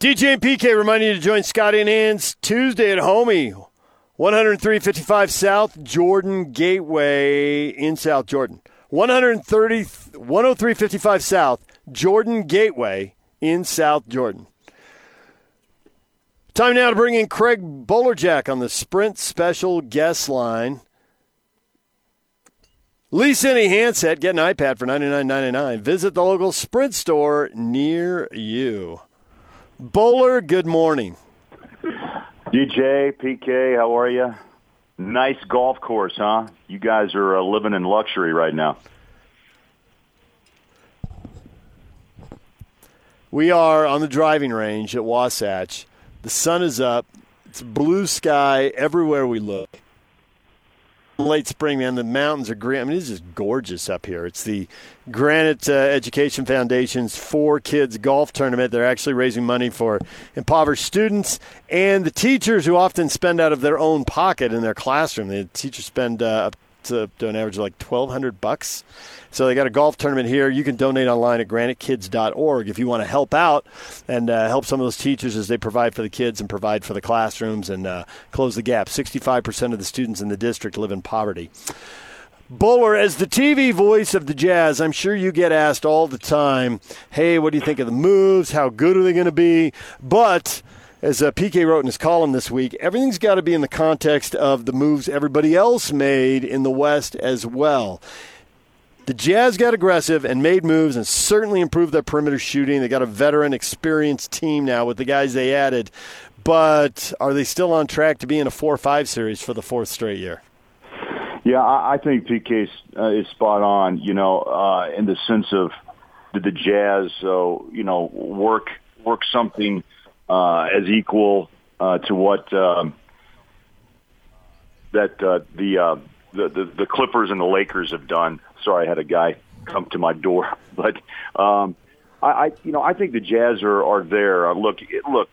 DJ and PK reminding you to join Scotty and Ann's Tuesday at Homie, 10355 South Jordan Gateway in South Jordan. 130, 10355 South Jordan Gateway in South Jordan. Time now to bring in Craig Bolerjack on the Sprint Special Guest Line. Lease any handset, get an iPad for $99.99. Visit the local Sprint store near you. Bowler, good morning. DJ, PK, how are you? Nice golf course, huh? You guys are uh, living in luxury right now. We are on the driving range at Wasatch. The sun is up. It's blue sky everywhere we look late spring, man. The mountains are green. I mean, it's just gorgeous up here. It's the Granite uh, Education Foundation's Four Kids Golf Tournament. They're actually raising money for impoverished students and the teachers who often spend out of their own pocket in their classroom. The teachers spend uh, to, an average of like twelve hundred bucks. So they got a golf tournament here. You can donate online at granitekids.org if you want to help out and uh, help some of those teachers as they provide for the kids and provide for the classrooms and uh, close the gap. Sixty-five percent of the students in the district live in poverty. Bowler, as the TV voice of the Jazz, I'm sure you get asked all the time, hey, what do you think of the moves? How good are they going to be? But as uh, PK wrote in his column this week, everything's got to be in the context of the moves everybody else made in the West as well. The Jazz got aggressive and made moves and certainly improved their perimeter shooting. They got a veteran, experienced team now with the guys they added. But are they still on track to be in a 4 5 series for the fourth straight year? Yeah, I, think PK uh, is spot on, you know, uh, in the sense of did the Jazz, uh, you know, work work something – uh, as equal uh, to what um, that uh, the, uh, the the the Clippers and the Lakers have done. Sorry, I had a guy come to my door, but um, I, I you know I think the Jazz are are there. Uh, look, look.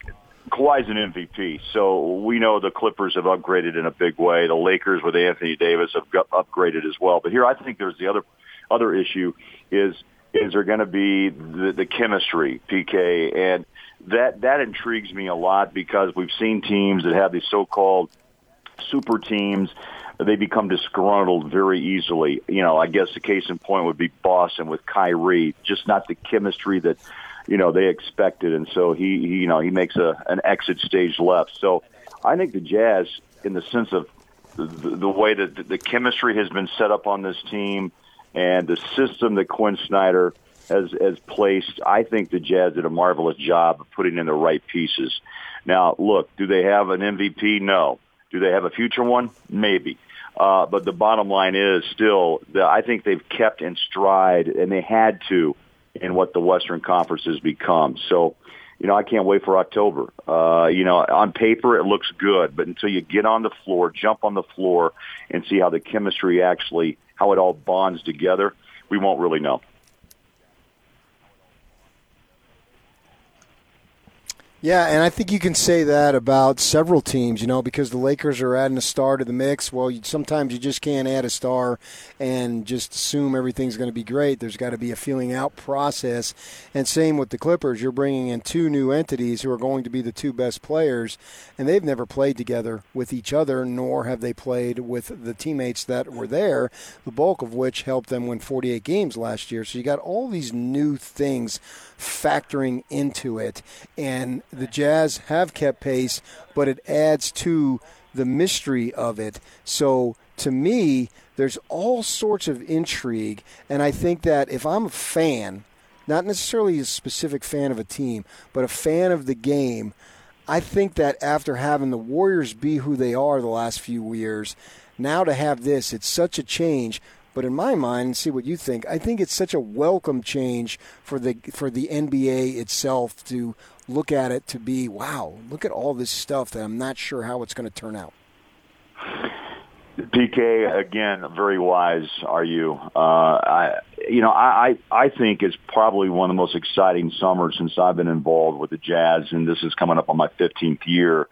Kawhi's an MVP, so we know the Clippers have upgraded in a big way. The Lakers with Anthony Davis have got upgraded as well. But here, I think there's the other other issue is is there going to be the, the chemistry, PK, and that that intrigues me a lot because we've seen teams that have these so-called super teams they become disgruntled very easily. You know, I guess the case in point would be Boston with Kyrie, just not the chemistry that you know they expected, and so he, he you know he makes a an exit stage left. So I think the Jazz, in the sense of the, the way that the, chemistry has been set up on this team and the system that Quin Snyder has has placed. I think the Jazz did a marvelous job of putting in the right pieces. Now, look, do they have an MVP? No. Do they have a future one? Maybe. Uh, but the bottom line is still that I think they've kept in stride, and they had to, in what the Western Conference has become. So, you know, I can't wait for October. Uh, you know, on paper it looks good, but until you get on the floor, jump on the floor, and see how the chemistry actually, how it all bonds together, we won't really know. Yeah, and I think you can say that about several teams, you know, because the Lakers are adding a star to the mix. Well, you, sometimes you just can't add a star and just assume everything's going to be great. There's got to be a feeling out process. And same with the Clippers. You're bringing in two new entities who are going to be the two best players, and they've never played together with each other, nor have they played with the teammates that were there, the bulk of which helped them win 48 games last year. So you got all these new things factoring into it. And the Jazz have kept pace, but it adds to the mystery of it. So to me, there's all sorts of intrigue. And I think that if I'm a fan, not necessarily a specific fan of a team, but a fan of the game, I think that after having the Warriors be who they are the last few years, now to have this, it's such a change. But in my mind, see what you think. I think it's such a welcome change for the for the NBA itself to look at it to be wow. Look at all this stuff that I'm not sure how it's going to turn out. PK again, very wise. Are you? Uh, I, you know, I, I think it's probably one of the most exciting summers since I've been involved with the Jazz, and this is coming up on my 15th year.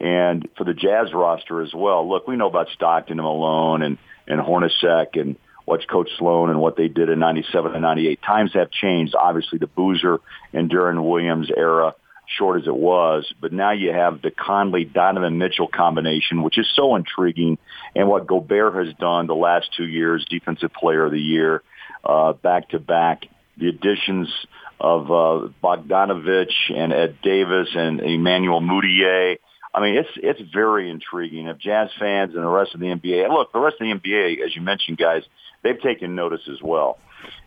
And for the Jazz roster as well. Look, we know about Stockton and Malone and and Hornacek and watch Coach Sloan and what they did in 97 and 98. Times have changed. Obviously, the Boozer and Deron Williams era short as it was. But now you have the Conley Donovan Mitchell combination, which is so intriguing, and what Gobert has done the last two years, Defensive Player of the Year, back to back. The additions of uh, Bogdanovich and Ed Davis and Emmanuel Mudiay. I mean, it's it's very intriguing. If Jazz fans and the rest of the NBA, look, the rest of the NBA, as you mentioned, guys, they've taken notice as well.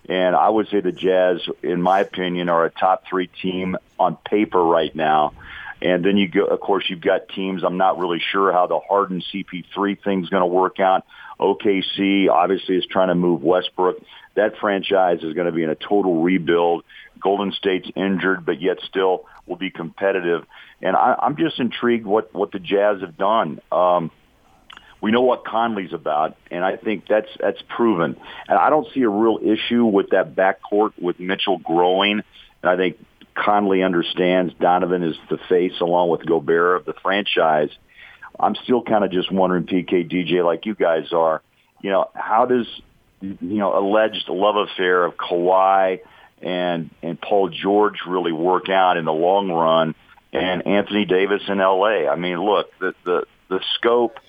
And I would say the Jazz, in my opinion, are a top three team on paper right now. And then you go, of course, you've got teams. I'm not really sure how the Harden CP3 thing's going to work out. OKC obviously is trying to move Westbrook. That franchise is going to be in a total rebuild. Golden State's injured, but yet still will be competitive. And I, I'm just intrigued what what the Jazz have done. Um, we know what Conley's about, and I think that's that's proven. And I don't see a real issue with that backcourt with Mitchell growing. And I think Conley understands Donovan is the face along with Gobert of the franchise. I'm still kind of just wondering, PK DJ, like you guys are, you know, how does you know alleged love affair of Kawhi and and Paul George really work out in the long run, and Anthony Davis in L.A. I mean, look, the the the scope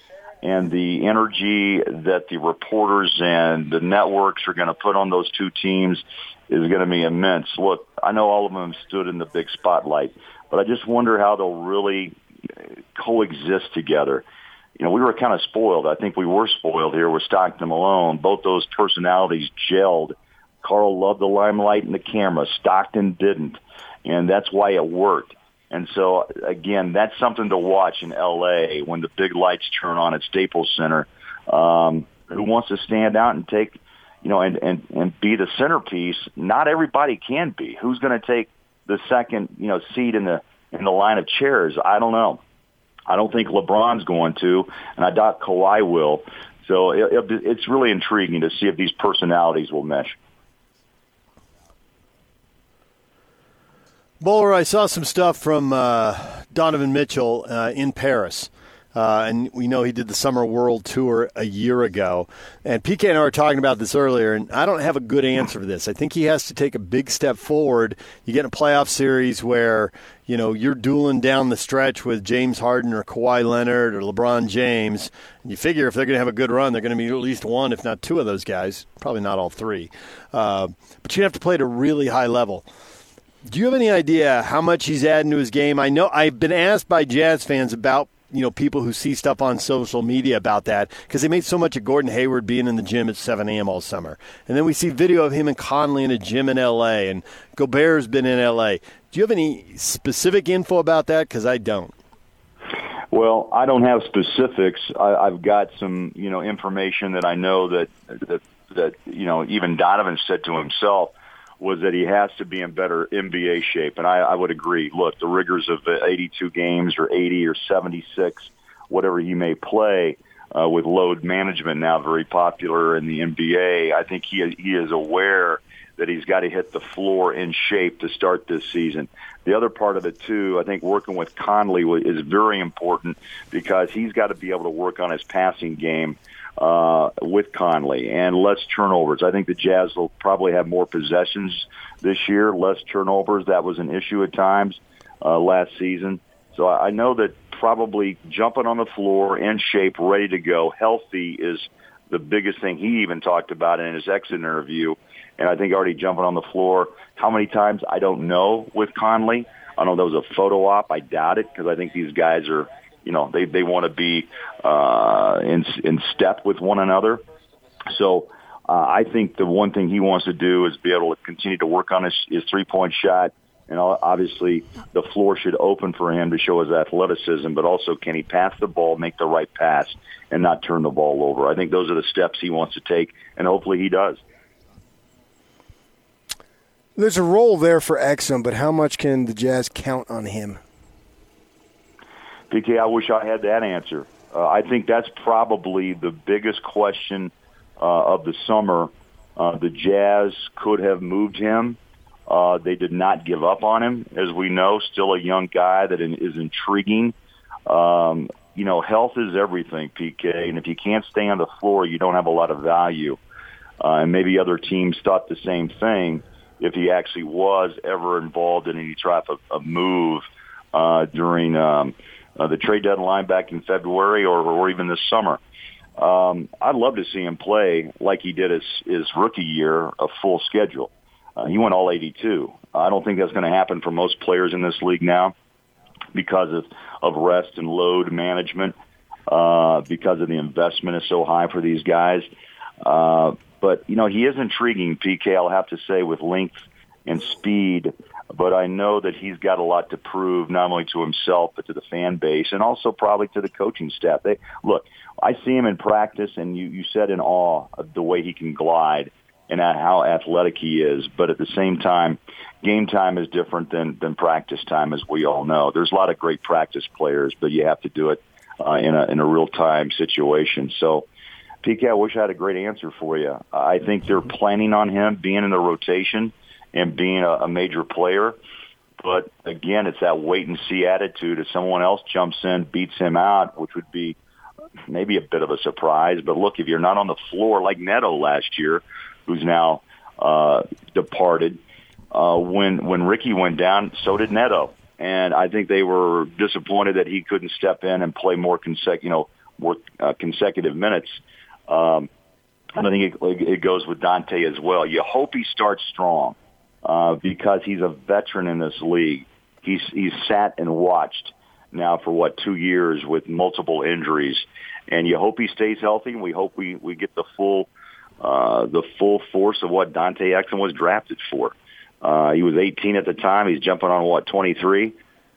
and the energy that the reporters and the networks are going to put on those two teams is going to be immense. Look, I know all of them stood in the big spotlight, but I just wonder how they'll really uh, coexist together. You know, we were kind of spoiled. I think we were spoiled here with Stockton Malone. Both those personalities gelled. Karl loved the limelight and the camera. Stockton didn't. And that's why it worked. And so again, that's something to watch in LA when the big lights turn on at Staples Center. Um, who wants to stand out and take, you know, and and and be the centerpiece? Not everybody can be. Who's going to take the second, you know, seat in the in the line of chairs? I don't know. I don't think LeBron's going to, and I doubt Kawhi will. So it, it, it's really intriguing to see if these personalities will mesh. Bowler, I saw some stuff from uh, Donovan Mitchell uh, in Paris. Uh, and we know he did the Summer World Tour a year ago. And PK and I were talking about this earlier, and I don't have a good answer for this. I think he has to take a big step forward. You get in a playoff series where, you know, you're dueling down the stretch with James Harden or Kawhi Leonard or LeBron James. And you figure if they're going to have a good run, they're going to be at least one, if not two of those guys. Probably not all three. Uh, but you have to play at a really high level. Do you have any idea how much he's adding to his game? I know I've been asked by Jazz fans about you know people who see stuff on social media about that because they made so much of Gordon Hayward being in the gym at 7 a.m. all summer, and then we see video of him and Conley in a gym in L.A. and Gobert's been in L.A. Do you have any specific info about that? Because I don't. Well, I don't have specifics. I, I've got some, you know, information that I know that that that you know even Donovan said to himself was that he has to be in better NBA shape. And I, I would agree. Look, the rigors of 82 games or 80 or 76, whatever he may play, uh, with load management now very popular in the NBA, I think he he is aware that he's got to hit the floor in shape to start this season. The other part of it too, I think working with Conley is very important because he's got to be able to work on his passing game uh, with Conley and less turnovers. I think the Jazz will probably have more possessions this year, less turnovers. That was an issue at times uh, last season. So I know that probably jumping on the floor in shape, ready to go, healthy is the biggest thing he even talked about in his exit interview. And I think already jumping on the floor, how many times I don't know with Conley. I know that was a photo op. I doubt it because I think these guys are you know they they want to be uh, in in step with one another. So uh, I think the one thing he wants to do is be able to continue to work on his, his three point shot. And obviously, the floor should open for him to show his athleticism, but also can he pass the ball, make the right pass, and not turn the ball over? I think those are the steps he wants to take, and hopefully he does. There's a role there for Exum, but how much can the Jazz count on him? PK, I wish I had that answer. Uh, I think that's probably the biggest question uh, of the summer. Uh, the Jazz could have moved him. Uh, they did not give up on him, as we know. Still a young guy that is intriguing. Um, you know, health is everything, PK. And if you can't stay on the floor, you don't have a lot of value. Uh, and maybe other teams thought the same thing if he actually was ever involved in any type of, of move – uh, during um, uh, the trade deadline back in February or, or even this summer. Um, I'd love to see him play like he did his, his rookie year, a full schedule. Uh, he went all 82. I don't think that's going to happen for most players in this league now because of, of rest and load management, uh, because of the investment is so high for these guys. Uh, but, you know, he is intriguing, PK, I'll have to say, with length and speed. But I know that he's got a lot to prove, not only to himself, but to the fan base and also probably to the coaching staff. They Look, I see him in practice, and you, you said in awe of the way he can glide and at how athletic he is. But at the same time, game time is different than, than practice time, as we all know. There's a lot of great practice players, but you have to do it uh, in a in a real time situation. So PK, I wish I had a great answer for you. I think they're planning on him being in the rotation and being a, a major player. But again, it's that wait and see attitude. If someone else jumps in, beats him out, which would be maybe a bit of a surprise. But look, if you're not on the floor like Neto last year, who's now uh, departed, uh, when when Ricky went down, so did Neto, and I think they were disappointed that he couldn't step in and play more consecutive, you know, more uh, consecutive minutes. Um, and I think it, it goes with Dante as well. You hope he starts strong uh, because he's a veteran in this league. He's he's sat and watched now for what two years with multiple injuries, and you hope he stays healthy. And we hope we we get the full uh, the full force of what Dante Exum was drafted for. Uh, he was 18 at the time. He's jumping on what 23,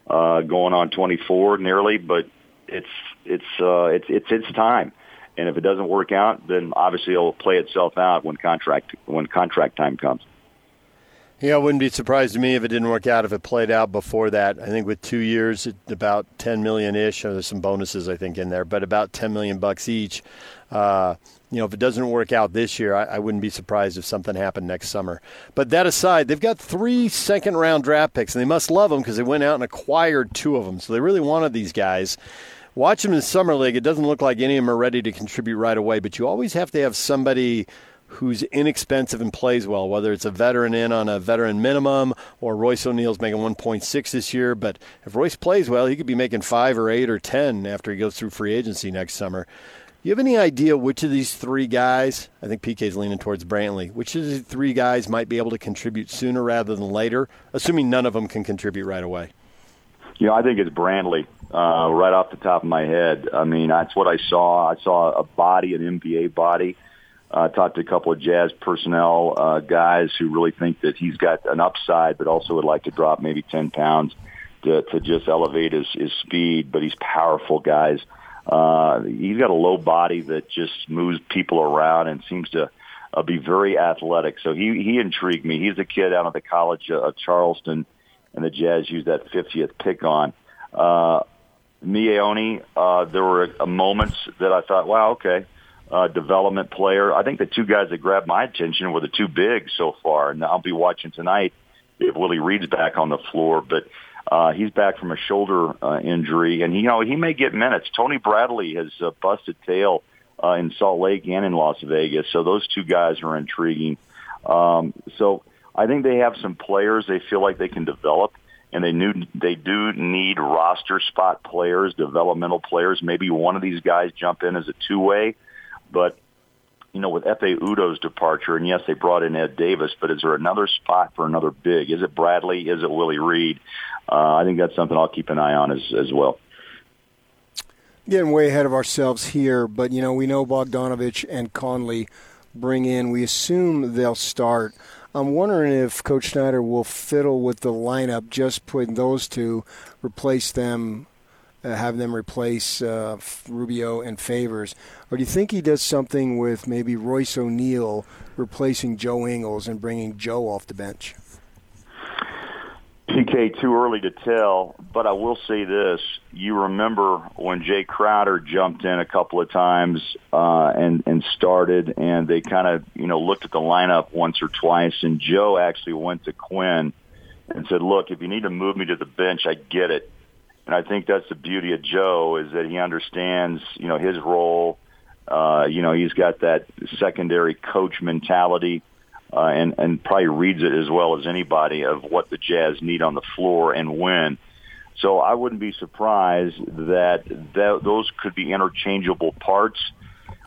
uh, going on 24 nearly, but it's it's uh, it's it's its time. And if it doesn't work out, then obviously it'll play itself out when contract when contract time comes. Yeah, it wouldn't be surprised to me if it didn't work out if it played out before that. I think with two years, about ten million ish. There's some bonuses I think in there, but about ten million bucks each. Uh, you know, if it doesn't work out this year, I, I, wouldn't be surprised if something happened next summer. But that aside, they've got three second round draft picks, and they must love them because they went out and acquired two of them. So they really wanted these guys. Watch them in summer league. It doesn't look like any of them are ready to contribute right away, but you always have to have somebody who's inexpensive and plays well, whether it's a veteran in on a veteran minimum or Royce O'Neale's making 1.6 this year. But if Royce plays well, he could be making five or eight or 10 after he goes through free agency next summer you have any idea which of these three guys, I think PK's leaning towards Brantley, which of these three guys might be able to contribute sooner rather than later, assuming none of them can contribute right away? You know, I think it's Brantley uh, right off the top of my head. I mean, that's what I saw. I saw a body, an NBA body. I uh, talked to a couple of Jazz personnel uh, guys who really think that he's got an upside, but also would like to drop maybe 10 pounds to, to just elevate his, his speed. But he's powerful guys. Uh, he's got a low body that just moves people around and seems to uh, be very athletic. So he he intrigued me. He's a kid out of the college of Charleston, and the Jazz used that 50th pick on. Uh, Miye uh, there were uh, moments that I thought, wow, okay, uh, development player. I think the two guys that grabbed my attention were the two bigs so far, and I'll be watching tonight if Willie Reed's back on the floor. But uh, he's back from a shoulder uh, injury, and you know he may get minutes. Tony Bradley has uh, busted tail uh, in Salt Lake and in Las Vegas, so those two guys are intriguing. Um, so I think they have some players they feel like they can develop, and they knew they do need roster spot players, developmental players. Maybe one of these guys jump in as a two way, but you know, with Ekpe Udoh's departure, and yes, they brought in Ed Davis, but is there another spot for another big? Is it Bradley? Is it Willie Reed? Uh, I think that's something I'll keep an eye on as, as well. Getting way ahead of ourselves here, but, you know, we know Bogdanovich and Conley bring in. We assume they'll start. I'm wondering if Coach Snyder will fiddle with the lineup, just putting those two, replace them uh, have them replace uh, Rubio and Favors? Or do you think he does something with maybe Royce O'Neale replacing Joe Ingles and bringing Joe off the bench? PK, too early to tell, but I will say this. You remember when Jae Crowder jumped in a couple of times uh, and, and started, and they kind of, you know, looked at the lineup once or twice, and Joe actually went to Quin and said, look, if you need to move me to the bench, I get it and I think that's the beauty of Joe is that he understands, you know, his role. Uh, you know, he's got that secondary coach mentality, uh, and and probably reads it as well as anybody of what the Jazz need on the floor and when. So I wouldn't be surprised that th- those could be interchangeable parts.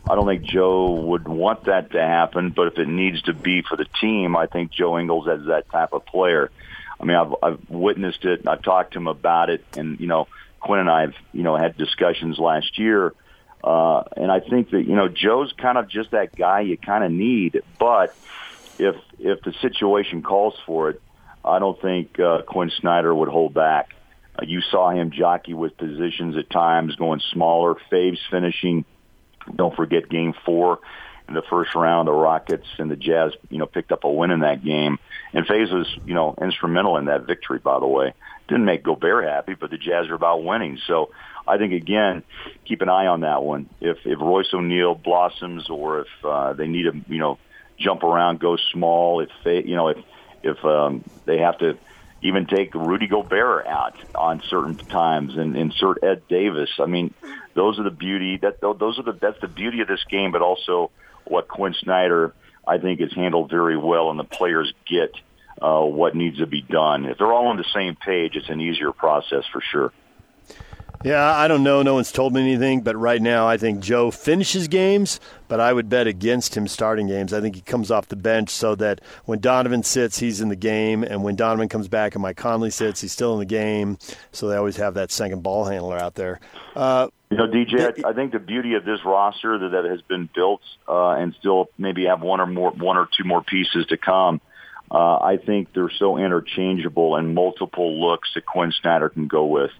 I don't think Joe would want that to happen, but if it needs to be for the team, I think Joe Ingles is that type of player. I mean, I've, I've witnessed it. I've talked to him about it, and you know, Quin and I have you know had discussions last year, uh, and I think that you know Joe's kind of just that guy you kind of need. But if if the situation calls for it, I don't think uh, Quin Snyder would hold back. Uh, you saw him jockey with positions at times, going smaller. Faves finishing. Don't forget Game Four in the first round. The Rockets and the Jazz, you know, picked up a win in that game, and Faves was, you know, instrumental in that victory. By the way, didn't make Gobert happy, but the Jazz are about winning. So I think again, keep an eye on that one. If if Royce O'Neale blossoms, or if uh, they need to, you know, jump around, go small. If they, you know, if if um, they have to even take Rudy Gobert out on certain times and insert Ed Davis. I mean, those are the beauty that those are the that's the beauty of this game, but also what Quin Snyder I think is handled very well, and the players get uh, what needs to be done. If they're all on the same page, it's an easier process for sure. Yeah, I don't know. No one's told me anything, but right now I think Joe finishes games, but I would bet against him starting games. I think he comes off the bench so that when Donovan sits, he's in the game, and when Donovan comes back and Mike Conley sits, he's still in the game. So they always have that second ball handler out there. Uh, you know, DJ, I, I think the beauty of this roster that, that has been built uh, and still maybe have one or more, one or two more pieces to come. Uh, I think they're so interchangeable and multiple looks that Quin Snyder can go with.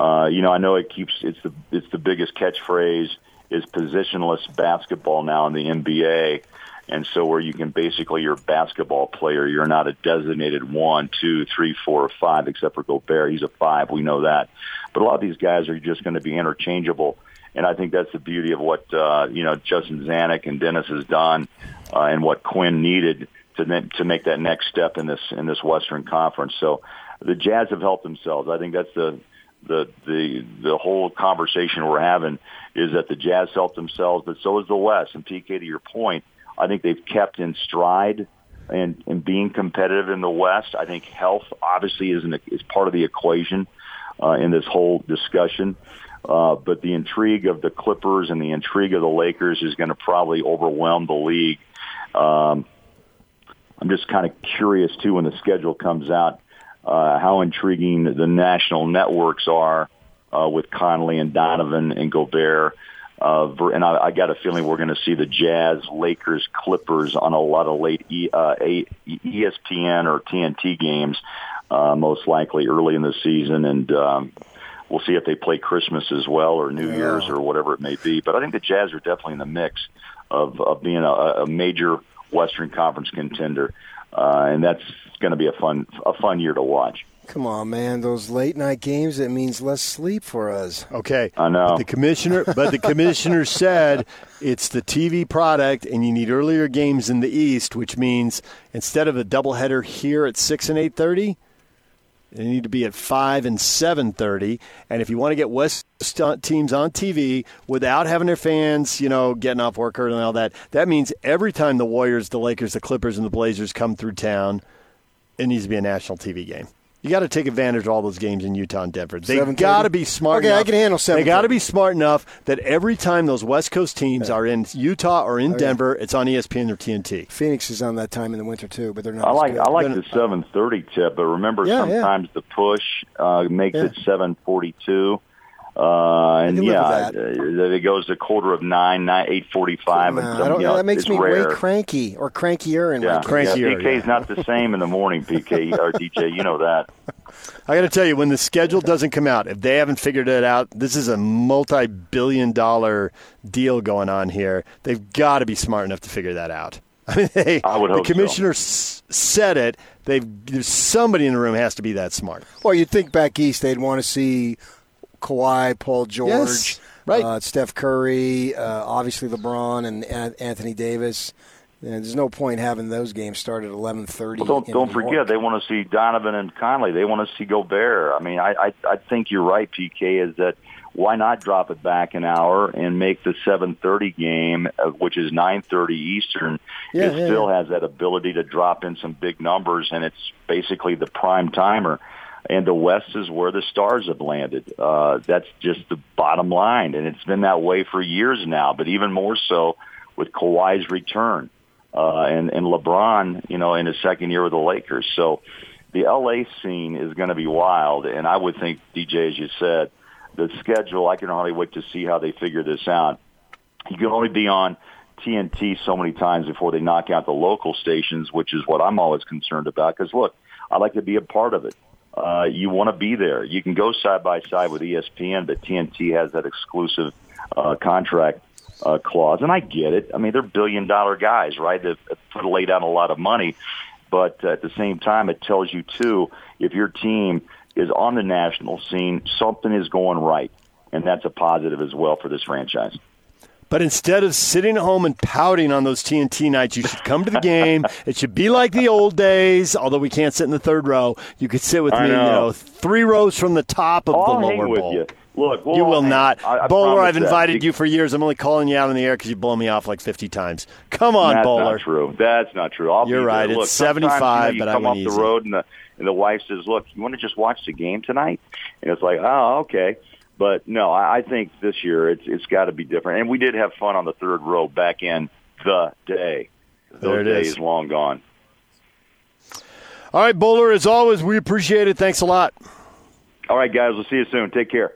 Uh, you know, I know it keeps it's the it's the biggest catchphrase is positionless basketball now in the NBA. And so where you can basically you're a basketball player, you're not a designated one, two, three, four, or five, except for Gobert. He's a five. We know that. But a lot of these guys are just going to be interchangeable. And I think that's the beauty of what, uh, you know, Justin Zanik and Dennis has done uh, and what Quin needed to, to make that next step in this, in this Western Conference. So the Jazz have helped themselves. I think that's the, the the the whole conversation we're having is that the Jazz helped themselves, but so is the West. And PK, to your point, I think they've kept in stride and and being competitive in the West. I think health obviously is an, is part of the equation uh, in this whole discussion. Uh, but the intrigue of the Clippers and the intrigue of the Lakers is going to probably overwhelm the league. Um, I'm just kind of curious too when the schedule comes out uh, how intriguing the national networks are uh, with Conley and Donovan and Gobert. Uh, and I, I got a feeling we're going to see the Jazz, Lakers, Clippers on a lot of late e, uh, ESPN or TNT games, uh, most likely early in the season. And um, we'll see if they play Christmas as well or New yeah. Year's or whatever it may be. But I think the Jazz are definitely in the mix of, of being a, a major Western Conference contender uh, and that's going to be a fun a fun year to watch. Come on, man! Those late night games it means less sleep for us. Okay, I know. But the commissioner, but the commissioner said it's the TV product, and you need earlier games in the East, which means instead of a doubleheader here at six and eight thirty, they need to be at five and seven thirty. And if you want to get West teams on TV without having their fans, you know, getting off work early and all that, that means every time the Warriors, the Lakers, the Clippers, and the Blazers come through town, it needs to be a national TV game. You got to take advantage of all those games in Utah and Denver. They got to be smart. Okay, enough. I can handle seven. They got to be smart enough that every time those West Coast teams yeah. are in Utah or in okay. Denver, it's on ESPN or TNT. Phoenix is on that time in the winter too, but they're not. I like I like the seven thirty tip, but remember yeah, sometimes yeah. the push uh, makes it seven forty two. Uh, and yeah, uh, it goes to quarter of nine, nine eight forty-five. No, and some, you know, that makes me rare. way cranky or crankier. And yeah, crankier. Yeah, PK's not the same in the morning. PK or DJ, you know that. I got to tell you, when the schedule doesn't come out, if they haven't figured it out, this is a multi-billion-dollar deal going on here. They've got to be smart enough to figure that out. I mean, they, I would the commissioner so. said it. They've there's somebody in the room has to be that smart. Well, you'd think back east they'd want to see Kawhi, Paul George, yes, right. Uh, Steph Curry, uh, obviously LeBron and Anthony Davis. And there's no point having those games start at 11:30. Well, don't don't forget they want to see Donovan and Conley. They want to see Gobert. I mean, I, I I think you're right. PK is that why not drop it back an hour and make the 7:30 game, uh, which is 9:30 Eastern, yeah, it yeah, still yeah. has that ability to drop in some big numbers, and it's basically the prime timer and the West is where the stars have landed. Uh, that's just the bottom line, and it's been that way for years now. But even more so with Kawhi's return uh, and and LeBron, you know, in his second year with the Lakers. So the LA scene is going to be wild, and I would think DJ, as you said, the schedule. I can hardly wait to see how they figure this out. You can only be on TNT so many times before they knock out the local stations, which is what I'm always concerned about. Because look, I like to be a part of it. Uh, you want to be there. You can go side by side with ESPN, but TNT has that exclusive uh, contract uh, clause, and I get it. I mean, they're billion dollar guys, right? They've laid out a lot of money, but at the same time, it tells you too if your team is on the national scene, something is going right, and that's a positive as well for this franchise. But instead of sitting at home and pouting on those TNT nights, you should come to the game. it should be like the old days, although we can't sit in the third row. You could sit with I me, know. you know, three rows from the top of oh, I'll the hang lower with bowl. you. Look, we'll you will hang. not. I, I Bowler, I've that. invited you for years. I'm only calling you out in the air because you blow me off like 50 times. Come on, That's Bowler. not true. That's not true. I'll You're right. Look, It's sometimes, 75, you know, but you I come went off the road and the and the wife says, "Look, you want to just watch the game tonight?" And it's like, "Oh, okay." But no, I, I think this year it's it's got to be different. And we did have fun on the third row back in the day. Those There it days is. long gone. All right, Bowler, as always, we appreciate it. Thanks a lot. All right, guys. We'll see you soon. Take care.